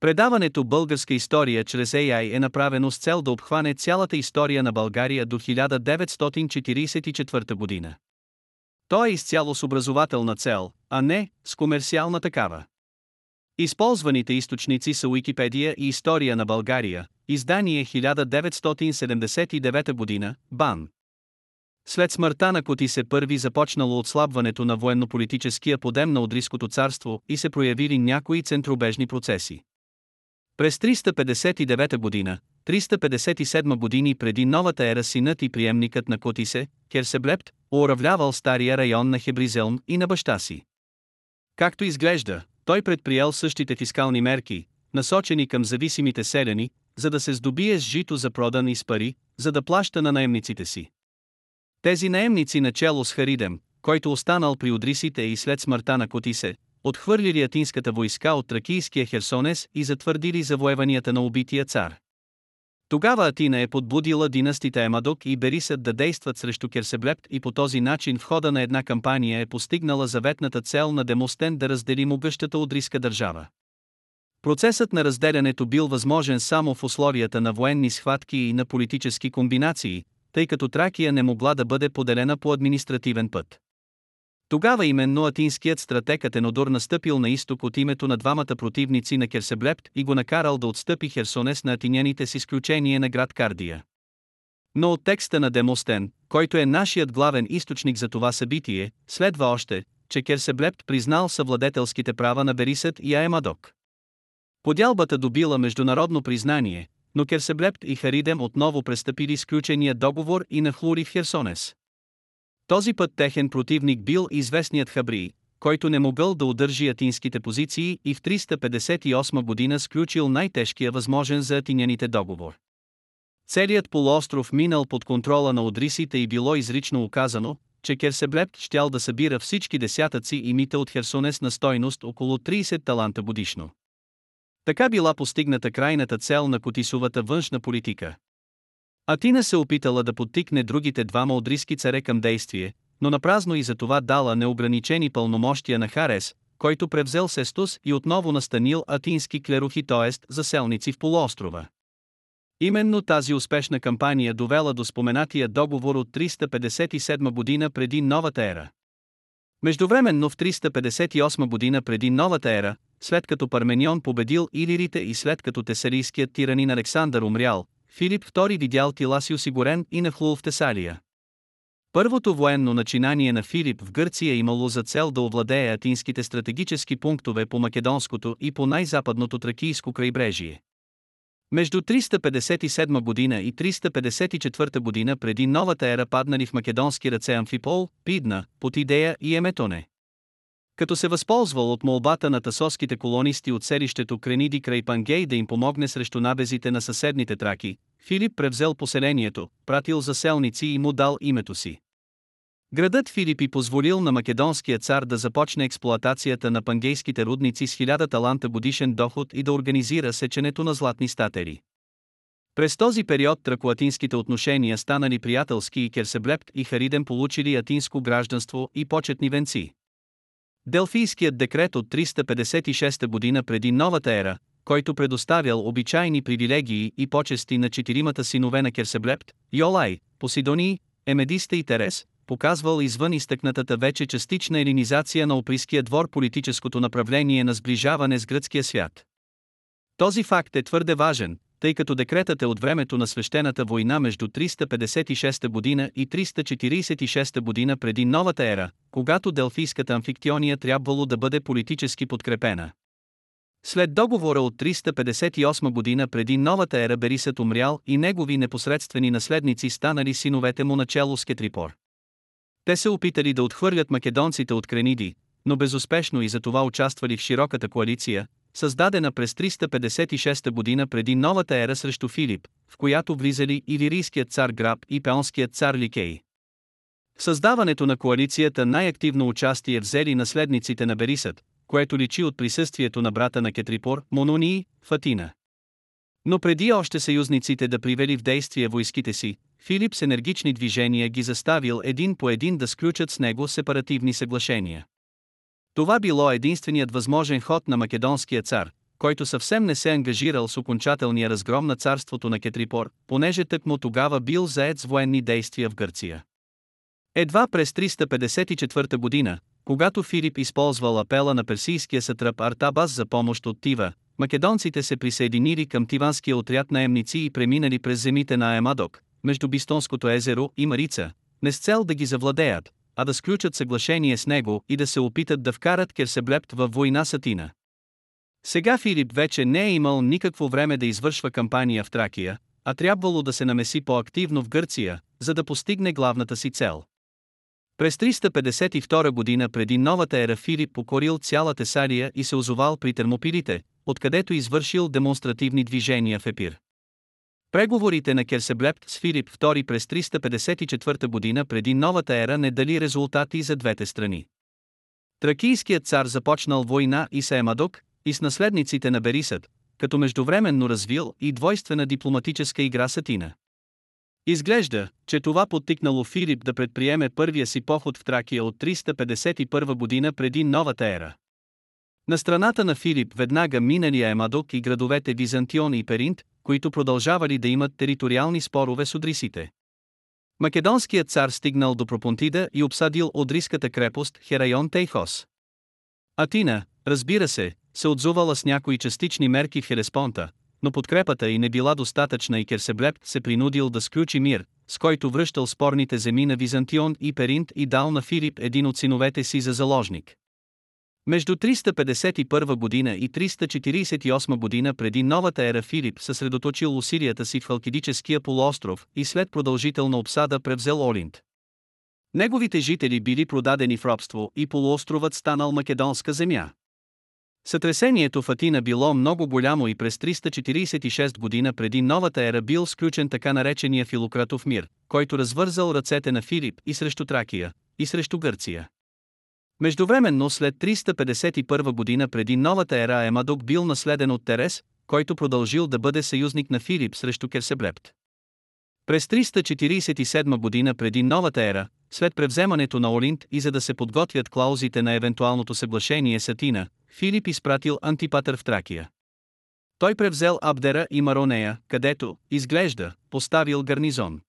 Предаването Българска история чрез AI е направено с цел да обхване цялата история на България до 1944 година. То е изцяло с образователна цел, а не с комерциална такава. Използваните източници са Уикипедия и История на България, издание 1979 година, БАН. След смъртта на Коти се първи започнало отслабването на военно-политическия подем на Одриското царство и се проявили някои центробежни процеси. През 359 година, 357 години преди новата ера синът и приемникът на Котисе, Керсеблепт, уравлявал стария район на Хебризелм и на баща си. Както изглежда, той предприел същите фискални мерки, насочени към зависимите селени, за да се здобие с жито за продан и с пари, за да плаща на наемниците си. Тези наемници начало с Харидем, който останал при Одрисите и след смъртта на Котисе, отхвърлили атинската войска от тракийския Херсонес и затвърдили завоеванията на убития цар. Тогава Атина е подбудила династите Емадок и Берисът да действат срещу Керсеблепт и по този начин в хода на една кампания е постигнала заветната цел на Демостен да раздели могъщата Одриска държава. Процесът на разделянето бил възможен само в условията на военни схватки и на политически комбинации, тъй като Тракия не могла да бъде поделена по административен път. Тогава именно атинският стратег Атенодор настъпил на изток от името на двамата противници на Керсеблепт и го накарал да отстъпи Херсонес на атиняните с изключение на град Кардия. Но от текста на Демостен, който е нашият главен източник за това събитие, следва още, че Керсеблепт признал съвладетелските права на Берисът и Аемадок. Подялбата добила международно признание, но Керсеблепт и Харидем отново престъпили сключения договор и нахлури в Херсонес. Този път техен противник бил известният Хабри, който не могъл да удържи атинските позиции и в 358 година сключил най-тежкия възможен за атиняните договор. Целият полуостров минал под контрола на одрисите и било изрично указано, че Керсеблепт щял да събира всички десятъци и мита от Херсонес на стойност около 30 таланта годишно. Така била постигната крайната цел на Котисовата външна политика. Атина се опитала да подтикне другите двама одриски царе към действие, но напразно и за това дала неограничени пълномощия на Харес, който превзел Сестус и отново настанил атински клерухи, т.е. заселници в полуострова. Именно тази успешна кампания довела до споменатия договор от 357 година преди новата ера. Междувременно в 358 година преди новата ера, след като Парменион победил илирите и след като тесарийският тиранин Александър умрял, Филип II видял тила си осигурен и нахлул в Тесалия. Първото военно начинание на Филип в Гърция имало за цел да овладее атинските стратегически пунктове по македонското и по най-западното тракийско крайбрежие. Между 357 година и 354 година преди новата ера паднали в македонски ръце Амфипол, Пидна, Потидея и Еметоне. Като се възползвал от молбата на тасоските колонисти от селището Крениди край Пангей да им помогне срещу набезите на съседните траки, Филип превзел поселението, пратил заселници и му дал името си. Градът Филипи позволил на македонския цар да започне експлоатацията на пангейските рудници с 1000 таланта годишен доход и да организира сеченето на златни статери. През този период тракоатинските отношения станали приятелски и Керсеблепт и Хариден получили атинско гражданство и почетни венци. Делфийският декрет от 356 година преди новата ера, който предоставял обичайни привилегии и почести на четиримата синове на Керсеблепт, Йолай, Посидонии, Емедиста и Терес, показвал извън изтъкнатата вече частична елинизация на оприския двор политическото направление на сближаване с гръцкия свят. Този факт е твърде важен, тъй като декретът е от времето на свещената война между 356 година и 346 година преди новата ера, когато Делфийската амфиктиония трябвало да бъде политически подкрепена. След договора от 358 година преди новата ера Берисът умрял и негови непосредствени наследници станали синовете му начало с Кетрипор. Те се опитали да отхвърлят македонците от Крениди, но безуспешно и за това участвали в широката коалиция, създадена през 356 година преди новата ера срещу Филип, в която влизали и лирийският цар Граб и пеонският цар Ликей. В създаването на коалицията най-активно участие взели наследниците на Берисът, което личи от присъствието на брата на Кетрипор, Мононии, Фатина. Но преди още съюзниците да привели в действие войските си, Филип с енергични движения ги заставил един по един да сключат с него сепаративни съглашения. Това било единственият възможен ход на македонския цар, който съвсем не се ангажирал с окончателния разгром на царството на Кетрипор, понеже тъкмо тогава бил заед с военни действия в Гърция. Едва през 354 година, когато Филип използвал апела на персийския сатрап Артабас за помощ от Тива, македонците се присъединили към тиванския отряд наемници и преминали през земите на Емадок, между Бистонското езеро и Марица, не с цел да ги завладеят, а да сключат съглашение с него и да се опитат да вкарат Керсеблепт във война с Атина. Сега Филип вече не е имал никакво време да извършва кампания в Тракия, а трябвало да се намеси по-активно в Гърция, за да постигне главната си цел. През 352 година преди новата ера Филип покорил цяла Тесария и се озовал при термопилите, откъдето извършил демонстративни движения в Епир. Преговорите на Керсеблепт с Филип II през 354 година преди новата ера не дали резултати за двете страни. Тракийският цар започнал война и с Емадок, и с наследниците на Берисът, като междувременно развил и двойствена дипломатическа игра с Атина. Изглежда, че това подтикнало Филип да предприеме първия си поход в Тракия от 351 година преди новата ера. На страната на Филип веднага минали Емадок и градовете Византион и Перинт, които продължавали да имат териториални спорове с одрисите. Македонският цар стигнал до Пропонтида и обсадил одриската крепост Херайон Тейхос. Атина, разбира се, се отзувала с някои частични мерки в Хелеспонта, но подкрепата й не била достатъчна и Керсеблеп се принудил да сключи мир, с който връщал спорните земи на Византион и Перинт и дал на Филип един от синовете си за заложник. Между 351 година и 348 година преди новата ера Филип съсредоточил усилията си в Халкидическия полуостров и след продължителна обсада превзел Олинт. Неговите жители били продадени в робство и полуостровът станал македонска земя. Сътресението в Атина било много голямо и през 346 година преди новата ера бил сключен така наречения Филократов мир, който развързал ръцете на Филип и срещу Тракия, и срещу Гърция. Междувременно след 351 година преди новата ера Емадок бил наследен от Терес, който продължил да бъде съюзник на Филип срещу Керсеблепт. През 347 година преди новата ера, след превземането на Олинт и за да се подготвят клаузите на евентуалното съглашение с Атина, Филип изпратил Антипатър в Тракия. Той превзел Абдера и Маронея, където, изглежда, поставил гарнизон.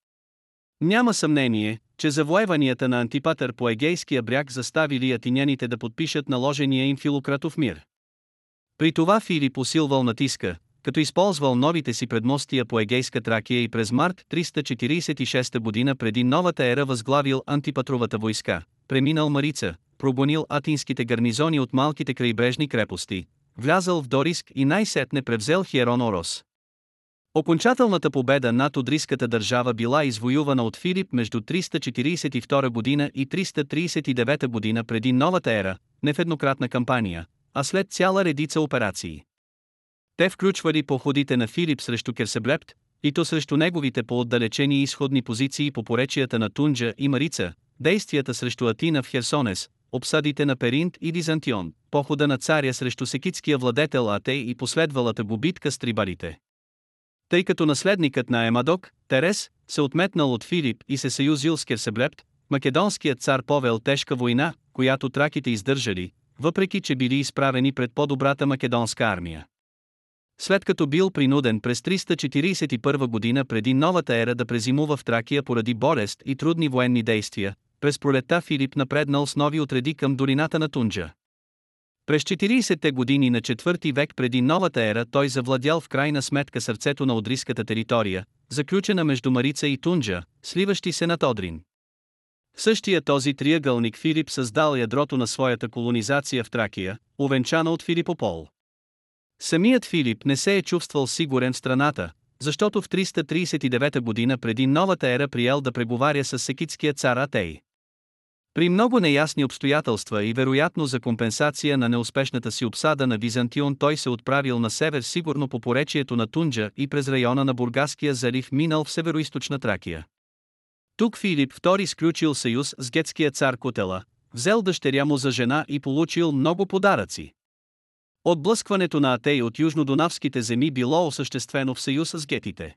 Няма съмнение, че завоеванията на Антипатър по Егейския бряг заставили атиняните да подпишат наложения им Филократов мир. При това Филип усилвал натиска, като използвал новите си предмостия по Егейска Тракия и през март 346 година преди новата ера възглавил антипатровата войска, преминал Марица, прогонил атинските гарнизони от малките крайбрежни крепости, влязал в Дориск и най-сетне превзел Хиерон Орос. Окончателната победа над Одриската държава била извоювана от Филип между 342 година и 339 година преди новата ера, не в еднократна кампания, а след цяла редица операции. Те включвали походите на Филип срещу Керсеблепт, и то срещу неговите по-отдалечени изходни позиции по поречията на Тунджа и Марица, действията срещу Атина в Херсонес, обсадите на Перинт и Византион, похода на царя срещу секитския владетел Атей и последвалата го битка с трибарите. Тъй като наследникът на Емадок, Терес, се отметнал от Филип и се съюзил с Керсеблепт, македонският цар повел тежка война, която траките издържали, въпреки че били изправени пред по-добрата македонска армия. След като бил принуден през 341 година преди новата ера да презимува в Тракия поради болест и трудни военни действия, през пролета Филип напреднал с нови отреди към долината на Тунджа. През 40-те години на 4 век преди новата ера той завладял в крайна сметка сърцето на Одриската територия, заключена между Марица и Тунджа, сливащи се над Одрин. Същия този триъгълник Филип създал ядрото на своята колонизация в Тракия, увенчана от Филипопол. Самият Филип не се е чувствал сигурен в страната, защото в 339 година преди новата ера приел да преговаря с секитския цар Атей. При много неясни обстоятелства и вероятно за компенсация на неуспешната си обсада на Византион той се отправил на север сигурно по поречието на Тунджа и през района на Бургаския залив минал в североизточна Тракия. Тук Филип II сключил съюз с гетския цар Котела, взел дъщеря му за жена и получил много подаръци. Отблъскването на Атей от южнодонавските земи било осъществено в съюз с гетите.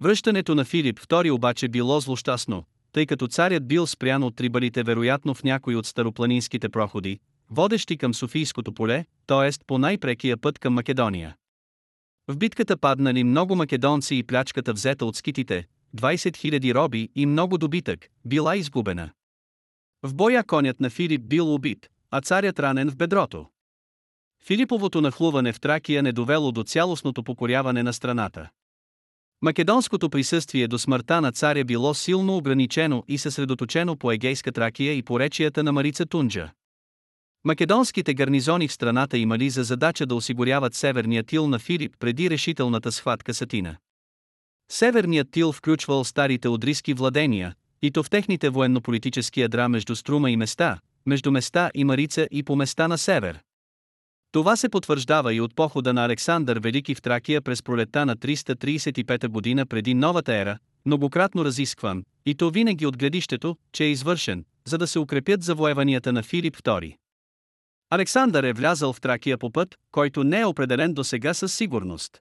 Връщането на Филип II обаче било злощастно, тъй като царят бил спрян от трибалите вероятно в някой от старопланинските проходи, водещи към Софийското поле, т.е. по най-прекия път към Македония. В битката паднали много македонци и плячката взета от скитите, 20 000 роби и много добитък, била изгубена. В боя конят на Филип бил убит, а царят ранен в бедрото. Филиповото нахлуване в Тракия не довело до цялостното покоряване на страната. Македонското присъствие до смъртта на царя било силно ограничено и съсредоточено по Егейска Тракия и поречията на Марица Тунджа. Македонските гарнизони в страната имали за задача да осигуряват северния тил на Филип преди решителната схватка с Атина. Северният тил включвал старите одриски владения, и то в техните военно-политически ядра между Струма и места, между места и Марица и по места на север. Това се потвърждава и от похода на Александър Велики в Тракия през пролета на 335 година преди новата ера, многократно разискван, и то винаги от гледището, че е извършен, за да се укрепят завоеванията на Филип II. Александър е влязал в Тракия по път, който не е определен до сега със сигурност.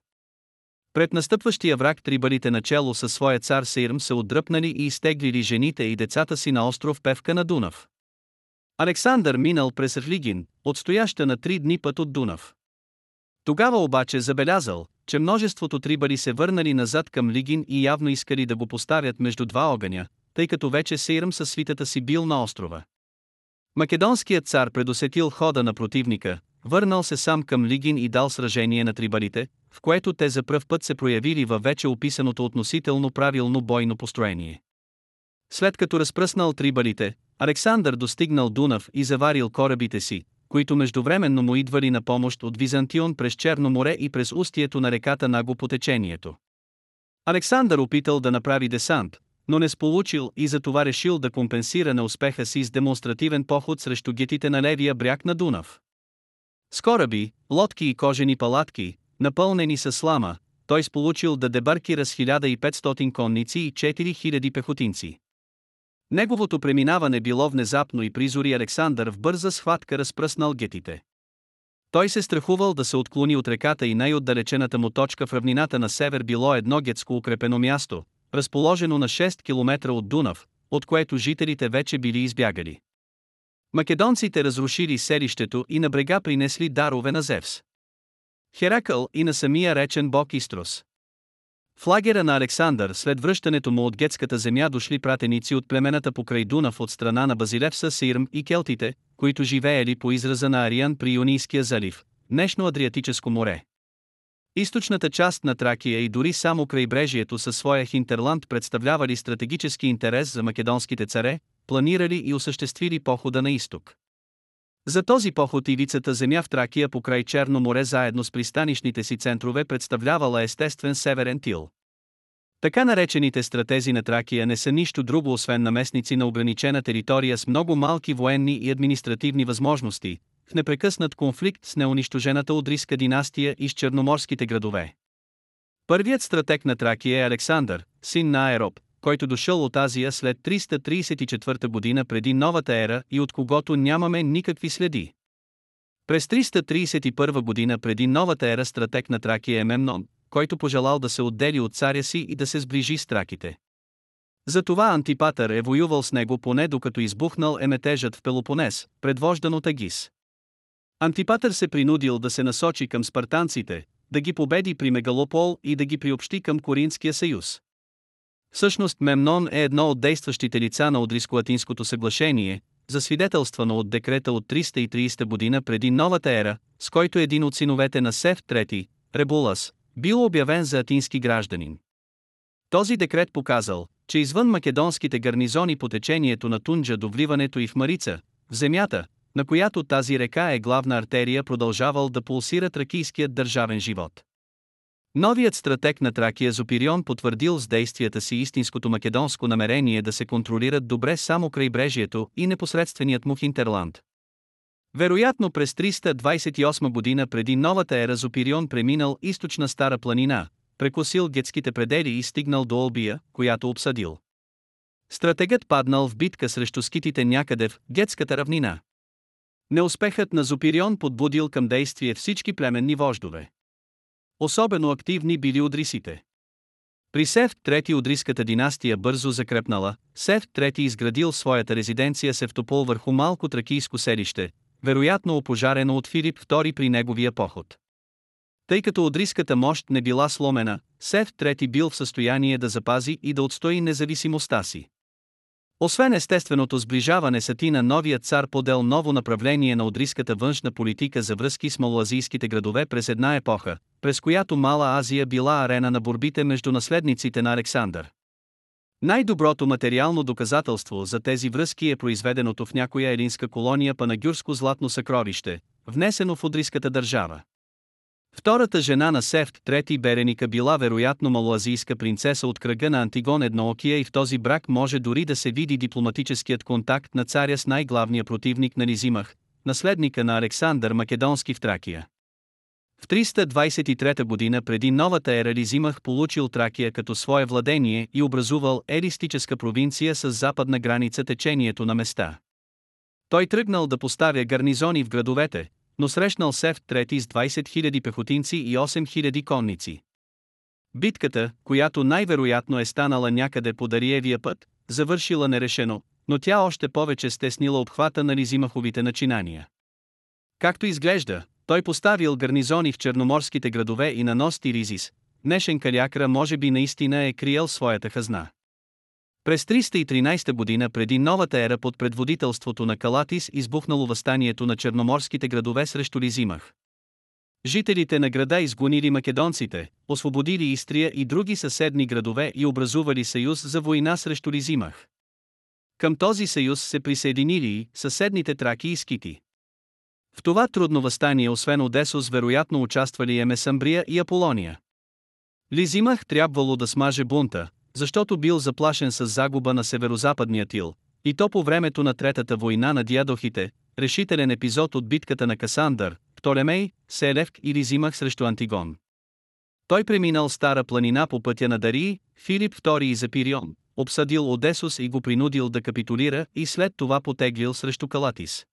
Пред настъпващия враг трибалите начало със своя цар Сейрм се отдръпнали и изтеглили жените и децата си на остров Певка на Дунав. Александър минал през Рлигин, отстояща на три дни път от Дунав. Тогава обаче забелязал, че множеството трибали се върнали назад към Лигин и явно искали да го поставят между два огъня, тъй като вече Сейрм със свитата си бил на острова. Македонският цар предусетил хода на противника, върнал се сам към Лигин и дал сражение на трибалите, в което те за пръв път се проявили във вече описаното относително правилно бойно построение. След като разпръснал трибалите, Александър достигнал Дунав и заварил корабите си, които междувременно му идвали на помощ от Византион през Черно море и през устието на реката Наго по течението. Александър опитал да направи десант, но не сполучил и затова решил да компенсира на успеха си с демонстративен поход срещу гетите на левия бряг на Дунав. С кораби, лодки и кожени палатки, напълнени с слама, той сполучил да дебаркира с 1500 конници и 4000 пехотинци. Неговото преминаване било внезапно и призори Александър в бърза схватка разпръснал гетите. Той се страхувал да се отклони от реката и най-отдалечената му точка в равнината на север било едно гетско укрепено място, разположено на 6 км от Дунав, от което жителите вече били избягали. Македонците разрушили селището и на брега принесли дарове на Зевс. Херакъл и на самия речен бог Истрос. В лагера на Александър след връщането му от гетската земя дошли пратеници от племената покрай Дунав от страна на Базилевса Сирм и келтите, които живеели по израза на Ариан при Юнийския залив, днешно Адриатическо море. Източната част на Тракия и дори само крайбрежието със своя хинтерланд представлявали стратегически интерес за македонските царе, планирали и осъществили похода на изток. За този поход ивицата земя в Тракия по край Черно море заедно с пристанищните си центрове представлявала естествен северен тил. Така наречените стратези на Тракия не са нищо друго освен наместници на ограничена територия с много малки военни и административни възможности, в непрекъснат конфликт с неунищожената Одриска династия и с черноморските градове. Първият стратег на Тракия е Александър, син на Аероб, който дошъл от Азия след 334 година преди новата ера и от когото нямаме никакви следи. През 331 година преди новата ера стратег на Тракия е Мемнон, който пожелал да се отдели от царя си и да се сближи с траките. Затова Антипатър е воювал с него поне докато избухнал еметежът в Пелопонес, предвождан от Агис. Антипатър се принудил да се насочи към спартанците, да ги победи при Мегалопол и да ги приобщи към Коринския съюз. Всъщност Мемнон е едно от действащите лица на Одриско-Латинското съглашение, засвидетелствано от декрета от 330 година преди новата ера, с който един от синовете на Сев III, Ребулас, бил обявен за атински гражданин. Този декрет показал, че извън македонските гарнизони по течението на Тунджа до вливането и в Марица, в земята, на която тази река е главна артерия продължавал да пулсира тракийският държавен живот. Новият стратег на Тракия Зопирион потвърдил с действията си истинското македонско намерение да се контролират добре само крайбрежието и непосредственият му хинтерланд. Вероятно през 328 година преди новата ера Зопирион преминал източна Стара планина, прекосил гетските предели и стигнал до Олбия, която обсъдил. Стратегът паднал в битка срещу скитите някъде в гетската равнина. Неуспехът на Зопирион подбудил към действие всички племенни вождове. Особено активни били удрисите. При Сев трети удриската династия бързо закрепнала, Сев трети изградил своята резиденция Севтопол върху малко тракийско селище, вероятно опожарено от Филип II при неговия поход. Тъй като одриската мощ не била сломена, Сев III бил в състояние да запази и да отстои независимостта си. Освен естественото сближаване с Атина новият цар подел ново направление на одриската външна политика за връзки с малоазийските градове през една епоха, през която Мала Азия била арена на борбите между наследниците на Александър. Най-доброто материално доказателство за тези връзки е произведеното в някоя елинска колония панагюрско златно съкровище, внесено в Одриската държава. Втората жена на Сефт, трети Береника била вероятно малоазийска принцеса от кръга на Антигон Едноокия и в този брак може дори да се види дипломатическият контакт на царя с най-главния противник на Низимах, наследника на Александър Македонски в Тракия. В 323 година преди новата ера Лизимах получил Тракия като свое владение и образувал еристическа провинция с западна граница течението на места. Той тръгнал да поставя гарнизони в градовете, но срещнал Сеф трети с 20 000 пехотинци и 8 000 конници. Битката, която най-вероятно е станала някъде по Дариевия път, завършила нерешено, но тя още повече стеснила обхвата на Лизимаховите начинания. Както изглежда, той поставил гарнизони в черноморските градове и на Ност Ризис, днешен Калякра може би наистина е криел своята хазна. През 313 година преди новата ера под предводителството на Калатис избухнало възстанието на черноморските градове срещу Лизимах. Жителите на града изгонили македонците, освободили Истрия и други съседни градове и образували съюз за война срещу Лизимах. Към този съюз се присъединили и съседните траки и скити. В това трудно възстание освен Одесос вероятно участвали Емесамбрия и Аполония. Лизимах трябвало да смаже бунта, защото бил заплашен с загуба на северозападния тил, и то по времето на Третата война на Диадохите, решителен епизод от битката на Касандър, Птолемей, Селевк и Лизимах срещу Антигон. Той преминал Стара планина по пътя на Дарии, Филип II и Запирион, обсъдил Одесос и го принудил да капитулира и след това потеглил срещу Калатис.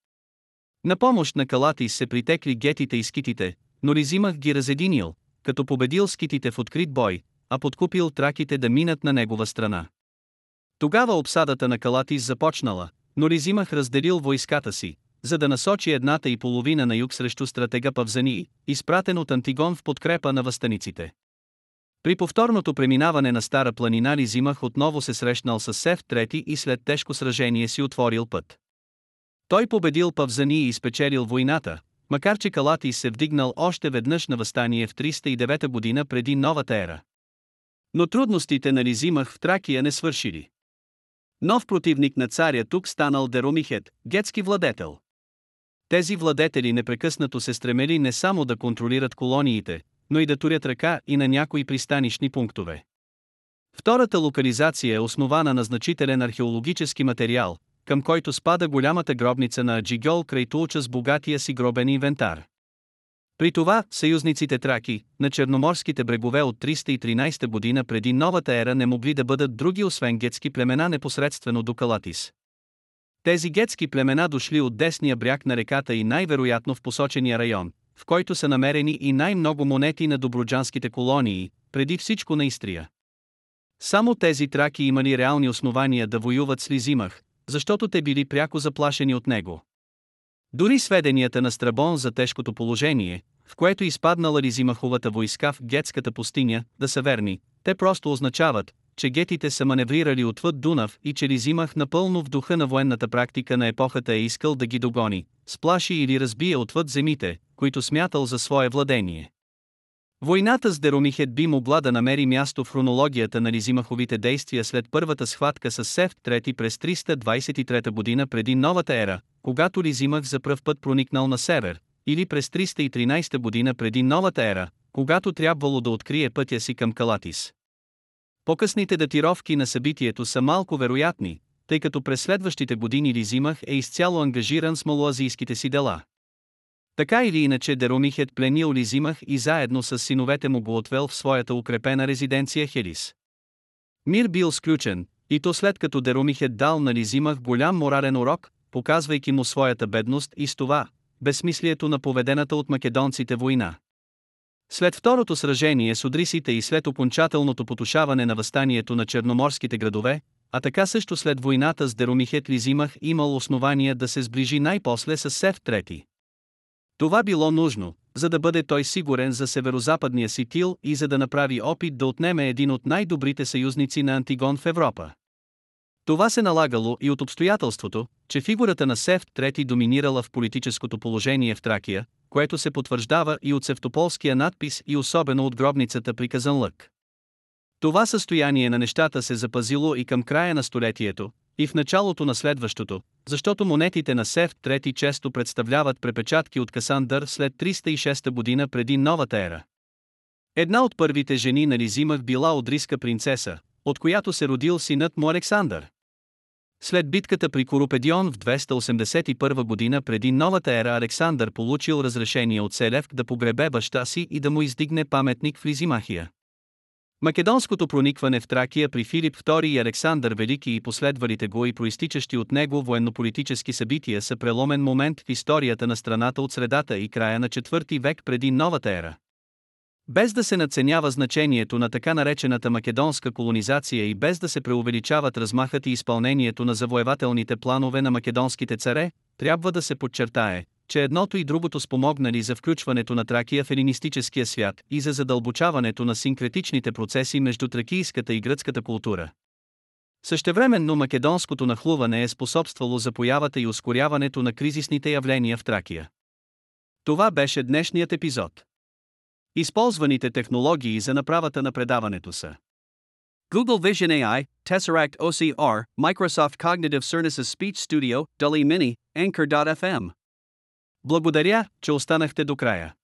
На помощ на Калатис се притекли гетите и скитите, но Лизимах ги разединил, като победил скитите в открит бой, а подкупил траките да минат на негова страна. Тогава обсадата на Калатис започнала, но Лизимах разделил войската си, за да насочи едната и половина на юг срещу стратега Павзани, изпратен от Антигон в подкрепа на възстаниците. При повторното преминаване на Стара планина Лизимах отново се срещнал с Сев трети и след тежко сражение си отворил път. Той победил Павзани и спечелил войната, макар че Калатис се вдигнал още веднъж на възстание в 309 година преди новата ера. Но трудностите на Лизимах в Тракия не свършили. Нов противник на царя тук станал Деромихет, гетски владетел. Тези владетели непрекъснато се стремели не само да контролират колониите, но и да турят ръка и на някои пристанищни пунктове. Втората локализация е основана на значителен археологически материал, към който спада голямата гробница на Аджигьол край Тулча с богатия си гробен инвентар. При това, съюзниците траки, на черноморските брегове от 313 година преди новата ера не могли да бъдат други освен гетски племена непосредствено до Калатис. Тези гетски племена дошли от десния бряг на реката и най-вероятно в посочения район, в който са намерени и най-много монети на доброджанските колонии, преди всичко на Истрия. Само тези траки имали реални основания да воюват с Лизимах, защото те били пряко заплашени от него. Дори сведенията на Страбон за тежкото положение, в което изпаднала Лизимаховата войска в гетската пустиня, да са верни, те просто означават, че гетите са маневрирали отвъд Дунав и че Лизимах напълно в духа на военната практика на епохата е искал да ги догони, сплаши или разбие отвъд земите, които смятал за свое владение. Войната с Деромихет би могла да намери място в хронологията на Лизимаховите действия след първата схватка с Сефт трети през 323 година преди новата ера, когато Лизимах за пръв път проникнал на север, или през 313 година преди новата ера, когато трябвало да открие пътя си към Калатис. По-късните датировки на събитието са малко вероятни, тъй като през следващите години Лизимах е изцяло ангажиран с малоазийските си дела. Така или иначе Деромихет пленил Лизимах и заедно с синовете му го отвел в своята укрепена резиденция Хелис. Мир бил сключен, и то след като Деромихет дал на Лизимах голям морален урок, показвайки му своята бедност и с това, безсмислието на поведената от македонците война. След второто сражение с одрисите и след окончателното потушаване на възстанието на черноморските градове, а така също след войната с Деромихет Лизимах имал основания да се сближи най-после с Сев III. Това било нужно, за да бъде той сигурен за северо-западния си тил и за да направи опит да отнеме един от най-добрите съюзници на Антигон в Европа. Това се налагало и от обстоятелството, че фигурата на Сев III доминирала в политическото положение в Тракия, което се потвърждава и от севтополския надпис и особено от гробницата при Казанлък. Това състояние на нещата се запазило и към края на столетието, и в началото на следващото, защото монетите на Сев трети често представляват препечатки от Касандър след 306 година преди новата ера. Една от първите жени на Лизимах била Одриска принцеса, от която се родил синът му Александър. След битката при Коропедион в 281 година преди новата ера Александър получил разрешение от Селевк да погребе баща си и да му издигне паметник в Лизимахия. Македонското проникване в Тракия при Филип II и Александър Велики и последвалите го и проистичащи от него военнополитически събития са преломен момент в историята на страната от средата и края на IV век преди новата ера. Без да се надценява значението на така наречената македонска колонизация и без да се преувеличават размахът и изпълнението на завоевателните планове на македонските царе, трябва да се подчертае, че едното и другото спомогнали за включването на Тракия в елинистическия свят и за задълбочаването на синкретичните процеси между тракийската и гръцката култура. Същевременно македонското нахлуване е способствало за появата и ускоряването на кризисните явления в Тракия. Това беше днешният епизод. Използваните технологии за направата на предаването са Google Vision AI, Tesseract OCR, Microsoft Cognitive Services Speech Studio, DALI Mini, Anchor.fm. Благодаря, че останахте до края.